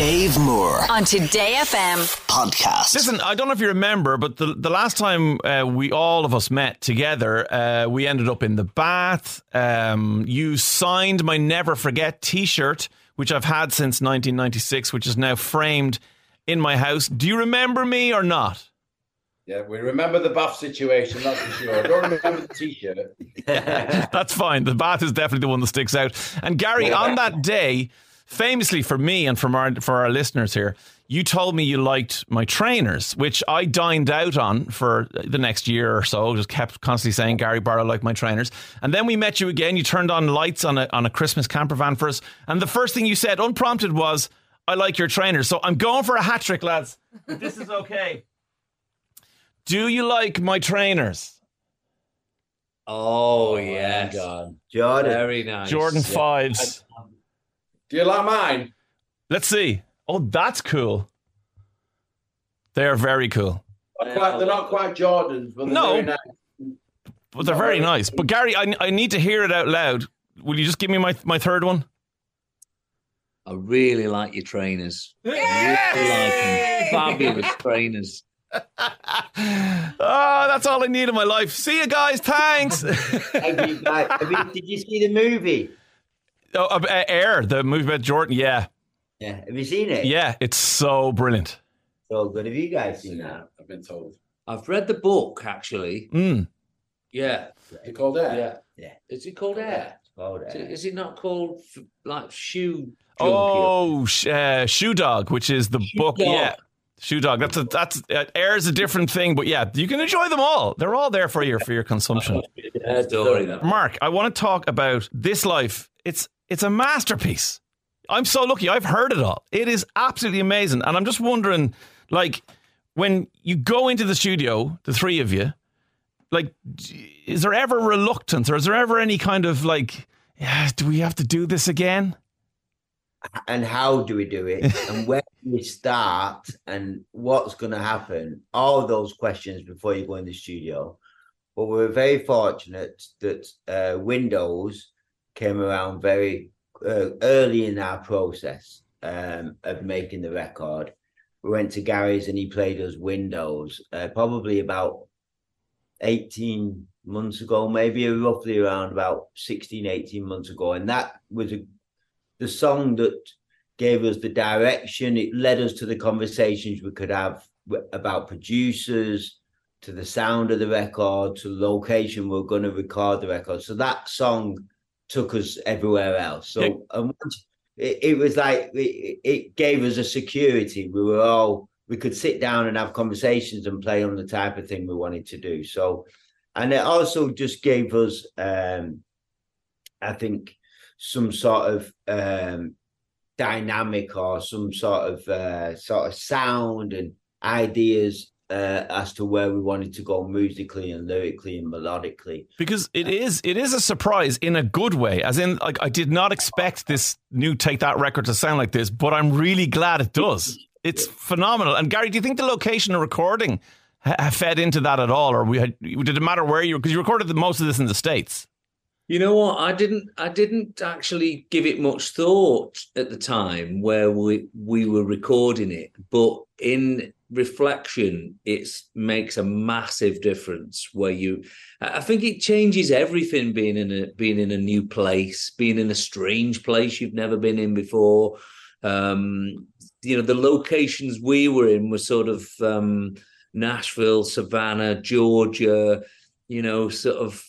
Dave Moore on Today FM. podcast. Listen, I don't know if you remember, but the the last time uh, we all of us met together, uh, we ended up in the bath. Um, you signed my Never Forget T-shirt, which I've had since 1996, which is now framed in my house. Do you remember me or not? Yeah, we remember the bath situation, that's for sure. I don't remember the t-shirt. That's fine. The bath is definitely the one that sticks out. And Gary, on that day, famously for me and from our for our listeners here, you told me you liked my trainers, which I dined out on for the next year or so. Just kept constantly saying, Gary Barlow like my trainers. And then we met you again. You turned on lights on a on a Christmas camper van for us. And the first thing you said, unprompted, was, I like your trainers. So I'm going for a hat trick, lads. This is okay. Do you like my trainers? Oh, oh my yes. Jordan. Very nice. Jordan fives. Do you like mine? Let's see. Oh, that's cool. They are very cool. Not quite, they're not quite Jordans, but they're No. very nice. But they're very nice. But Gary, I, I need to hear it out loud. Will you just give me my, my third one? I really like your trainers. I really like. Fabulous trainers. Oh, that's all I need in my life. See you guys. Thanks. Have you, have you, did you see the movie? Oh, uh, Air, the movie about Jordan. Yeah. Yeah. Have you seen it? Yeah. It's so brilliant. So good. Have you guys seen that? I've been told. I've read the book, actually. Mm. Yeah. You called that? Yeah. Yeah. Is it called Air? Oh, Is there. it- Is it not called like Shoe? Junkie? Oh, uh, Shoe Dog, which is the book. Dog. Yeah. Shoe Dog. That's a, that's uh, Air is a different thing, but yeah, you can enjoy them all. They're all there for your for your consumption. Yeah, story, that. Mark, I want to talk about this life. It's it's a masterpiece. I'm so lucky. I've heard it all. It is absolutely amazing, and I'm just wondering, like, when you go into the studio, the three of you, like, is there ever reluctance, or is there ever any kind of like, yeah, do we have to do this again? And how do we do it? and where do we start? And what's going to happen? All those questions before you go in the studio. But we're very fortunate that uh, Windows came around very uh, early in our process um, of making the record. We went to Gary's and he played us Windows uh, probably about 18 months ago, maybe roughly around about 16, 18 months ago. And that was a, the song that gave us the direction. It led us to the conversations we could have about producers, to the sound of the record, to the location we're going to record the record. So that song took us everywhere else. So Yeah. and it, it was like it, it gave us a security. We were all we could sit down and have conversations and play on the type of thing we wanted to do. So, and it also just gave us, um, I think, some sort of um, dynamic or some sort of uh, sort of sound and ideas uh, as to where we wanted to go musically and lyrically and melodically. Because it is it is a surprise in a good way. As in, like I did not expect this new Take That record to sound like this, but I'm really glad it does. It's phenomenal. And Gary, do you think the location of recording ha- fed into that at all, or we had, did it matter where you? Because you recorded the, most of this in the states. You know what? I didn't. I didn't actually give it much thought at the time where we we were recording it, but in reflection, it makes a massive difference. Where you, I think it changes everything. Being in a being in a new place, being in a strange place you've never been in before. Um, you know, the locations we were in were sort of um, Nashville, Savannah, Georgia. You know, sort of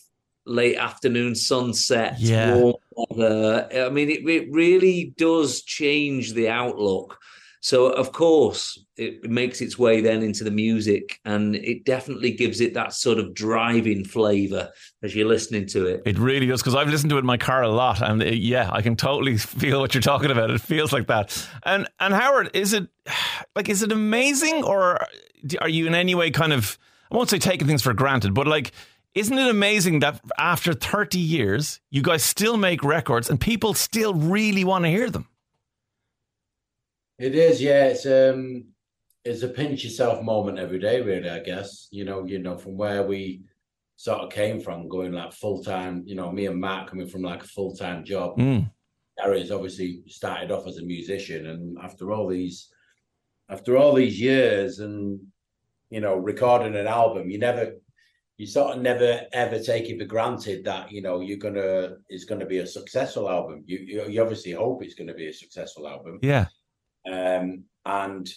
late afternoon sunset, Yeah. warm weather. I mean, it, it really does change the outlook. So, of course, it makes its way then into the music, and it definitely gives it that sort of driving flavor as you're listening to it. It really does because I've listened to it in my car a lot, and it, yeah, I can totally feel what you're talking about. It feels like that. And and Howard, is it like is it amazing, or are you in any way kind of I won't say taking things for granted, but like. Isn't it amazing that after 30 years, you guys still make records and people still really want to hear them? It is, yeah. It's um, it's a pinch yourself moment every day, really. I guess you know, you know, from where we sort of came from, going like full time. You know, me and Mark coming from like a full time job, Mm. Gary's obviously started off as a musician, and after all these, after all these years, and you know, recording an album, you never, you sort of never ever take it for granted that you know you're gonna it's gonna be a successful album. You you, you obviously hope it's gonna be a successful album. Yeah. Um, and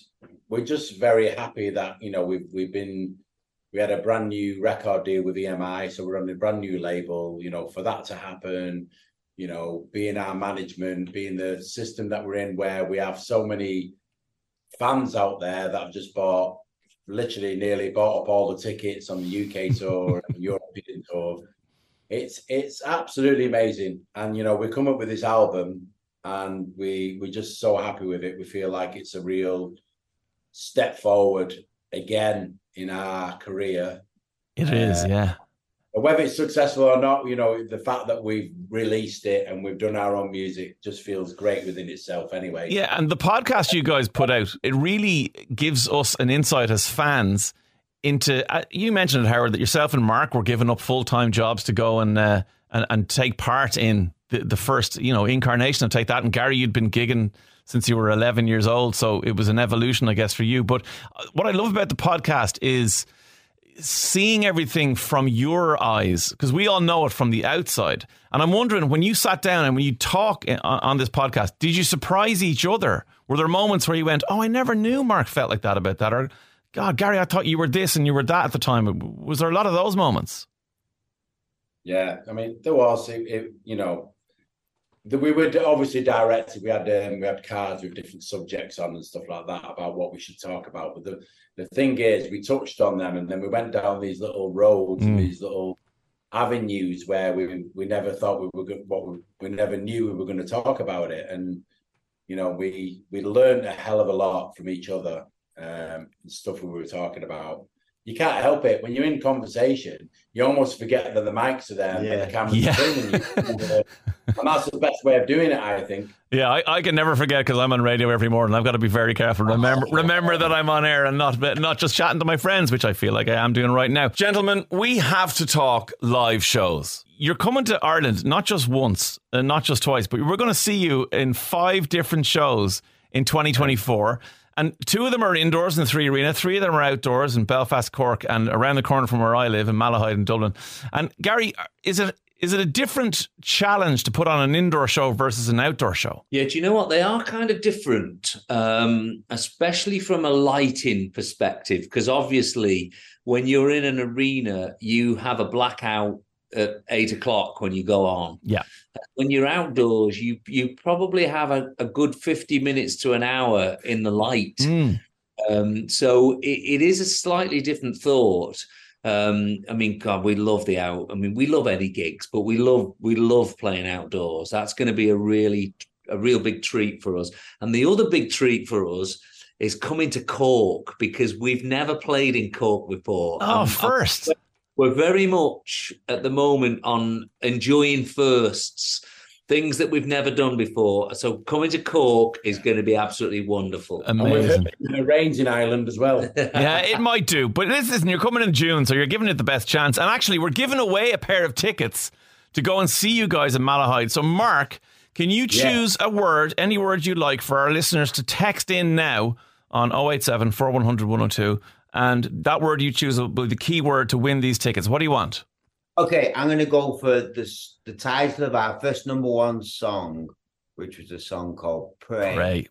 we're just very happy that you know we've we've been we had a brand new record deal with EMI, so we're on a brand new label. You know, for that to happen, you know, being our management, being the system that we're in, where we have so many fans out there that have just bought, literally nearly bought up all the tickets on the UK tour, European tour. It's it's absolutely amazing, and you know, we come up with this album, and we we're just so happy with it. We feel like it's a real step forward again in our career. It is, Uh, yeah. Whether it's successful or not, you know, the fact that we've released it and we've done our own music just feels great within itself anyway. Yeah, and the podcast you guys put out, it really gives us an insight as fans into. Uh, you mentioned it, Howard, that yourself and Mark were giving up full time jobs to go and, uh, and and take part in the, the first, you know, incarnation of Take That. And Gary, you'd been gigging since you were 11 years old, so it was an evolution, I guess, for you. But uh, what I love about the podcast is seeing everything from your eyes because we all know it from the outside. And i'm wondering when you sat down and when you talk eh, on on this podcast did you surprise each other? Were there moments where you went oh i never knew mark felt like that about that or god gary i thought you were this and you were that at the time. Was there a lot of those moments? Yeah, I mean, there was, it, it, you know, the, we were obviously directed. We had um, we had cards with different subjects on and stuff like that about what we should talk about. But the the thing is, we touched on them, and then we went down these little roads, Mm. these little avenues where we we never thought we were going. What we, we never knew we were going to talk about it, and you know, we we learned a hell of a lot from each other. Um, and stuff we were talking about. You can't help it when you're in conversation. You almost forget that the mics are there and the camera's Yeah. and that's the best way of doing it, I think. yeah i, I can never forget because i'm on radio every morning. I've got to be very careful. Remember remember that i'm on air and not not just chatting to my friends which i feel like i am doing right now. Gentlemen we have to talk live shows. You're coming to ireland not just once and not just twice but we're going to see you in five different shows in 2024 and two of them are indoors in the three arena three of them are outdoors in belfast cork and around the corner from where i live in malahide in dublin. And gary uh, is it is it a different challenge to put on an indoor show versus an outdoor show Yeah, do you know what? They are kind of different, um, especially from a lighting perspective, because obviously, when you're in an arena, you have a blackout at eight o'clock when you go on. Yeah. When you're outdoors, you you probably have a, a good 50 minutes to an hour in the light. Mm. Um, so it, it is a slightly different thought. Um, I mean, God, we love the out. I mean, we love any gigs, but we love we love playing outdoors. That's going to be a really a real big treat for us. And the other big treat for us is coming to Cork because we've never played in Cork before. Oh, Um, first. we're very much at the moment on enjoying firsts, things that we've never done before. So coming to Cork is going to be absolutely wonderful. And we've Amazing. heard it rains in Ireland as well. yeah, it might do, but this isn't. You're coming in June, so you're giving it the best chance. And actually, we're giving away a pair of tickets to go and see you guys in Malahide. So, Mark, can you Yeah. choose a word, any word you like, for our listeners to text in now on 087 4100 102? And that word you choose will be the key word to win these tickets. What do you want? Okay, I'm going to go for this, the title of our first number one song, which was a song called Pray. Pray.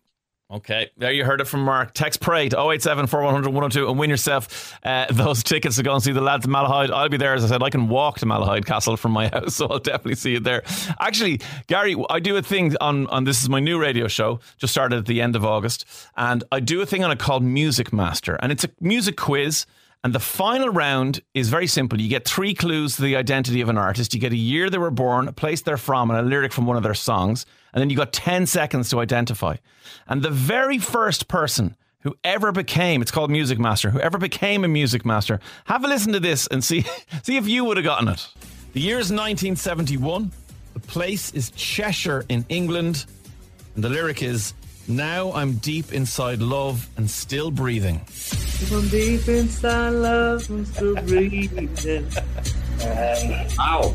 Okay, there you heard it from Mark. Text pray to 087 4100 102 and win yourself uh, those tickets to go and see the lads in Malahide. I'll be there, as I said. I can walk to Malahide Castle from my house, so I'll definitely see you there. Actually, Gary, I do a thing on, on this is my new radio show, just started at the end of August, and I do a thing on it called Music Master, and it's a music quiz. And the final round is very simple. You get three clues to the identity of an artist. You get a year they were born, a place they're from, and a lyric from one of their songs. And then you got 10 seconds to identify. And the very first person who ever became, it's called Music Master, whoever became a Music Master, have a listen to this and see, see if you would have gotten it. The year is 1971. The place is Cheshire in England. And the lyric is, Now I'm deep inside love and still breathing. From deep inside love, I'm still breathing. Wow. Um,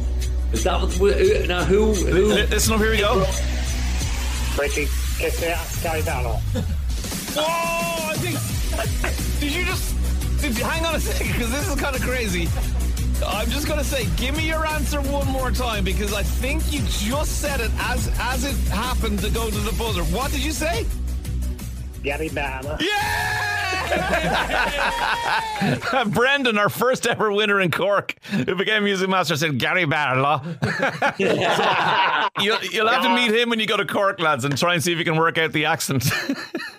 is that what, now who, who, Listen up, here we go. Richie, che sia Garitano. Oh, I think. Did you just. Did you, hang on a second, because this is kind of crazy. I'm just going to say, give me your answer one more time because I think you just said it as as it happened to go to the buzzer. What did you say? Gary Garibano. Yeah! Brendan, our first ever winner in Cork, who became music master, said Gary Barlow. you'll, you'll have to meet him when you go to Cork, lads, and try and see if you can work out the accent.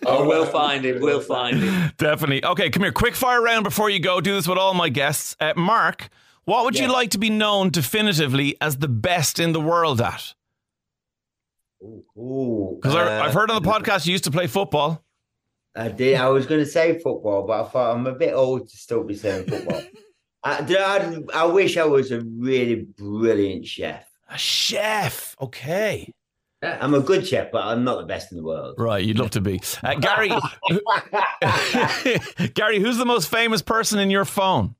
Oh, we'll find him. We'll find him. Definitely. Okay, come here. Quick fire round before you go. Do this with all my guests. Uh, Mark, what would you like to be known definitively as the best in the world at? Because uh, I've heard on the podcast you used to play football. I did. I was going to say football, but I thought I'm a bit old to still be saying football. I, do I, I wish I was a really brilliant chef. A chef. Okay. I'm a good chef, but I'm not the best in the world. Right, you'd love to be. Uh, Gary, Gary, who's the most famous person in your phone?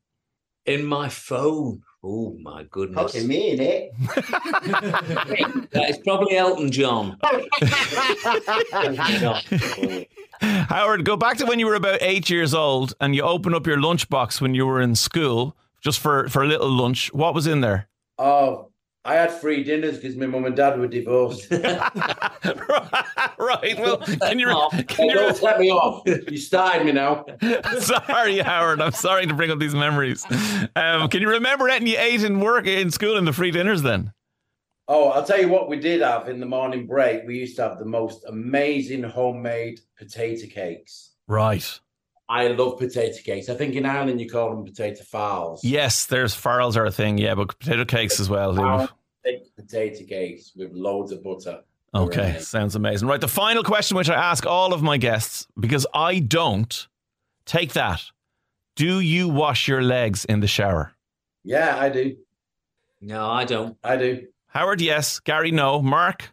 In my phone. Oh, my goodness. Fucking me in it. That is probably Elton John. Howard, go back to when you were about eight years old and you opened up your lunchbox when you were in school just for, for a little lunch. What was in there? Oh, I had free dinners because my mum and dad were divorced. right. Well, can you, can you don't let me off. You started me now. sorry, Howard. I'm sorry to bring up these memories. Um, can you remember anything you ate in work in school in the free dinners then? Oh, I'll tell you what we did have in the morning break. We used to have the most amazing homemade potato cakes. Right. I love potato cakes. I think in Ireland you call them potato farls. Yes, there's farls are a thing. Yeah, but potato cakes as well. do. Wow. Potato cakes with loads of butter. Okay, sounds amazing. Right, the final question, which I ask all of my guests, because I don't take that. Do you wash your legs in the shower? Yeah, I do. No, I don't. I do. Howard, yes. Gary, no. Mark?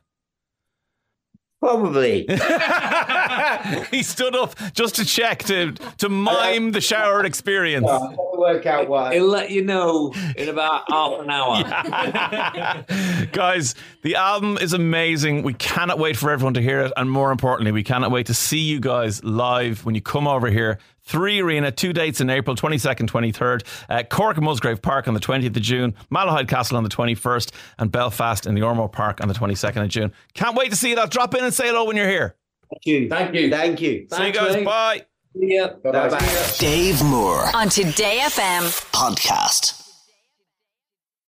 Probably. he stood up just to check, to, to mime the shower experience. I'll probably work out what. He'll let you know in about half an hour. Guys, the album is amazing. We cannot wait for everyone to hear it. And more importantly, we cannot wait to see you guys live when you come over here. Three Arena, two dates in April, 22nd, 23rd. Uh, Cork and Musgrave Park on the 20th of June. Malahide Castle on the 21st. And Belfast in the Ormeau Park on the 22nd of June. Can't wait to see you. I'll drop in and say hello when you're here. Thank you. Thank you. Thank you. see you guys. mate. Bye. Yeah. Bye-bye. Bye-bye. Dave Moore on Today FM. podcast.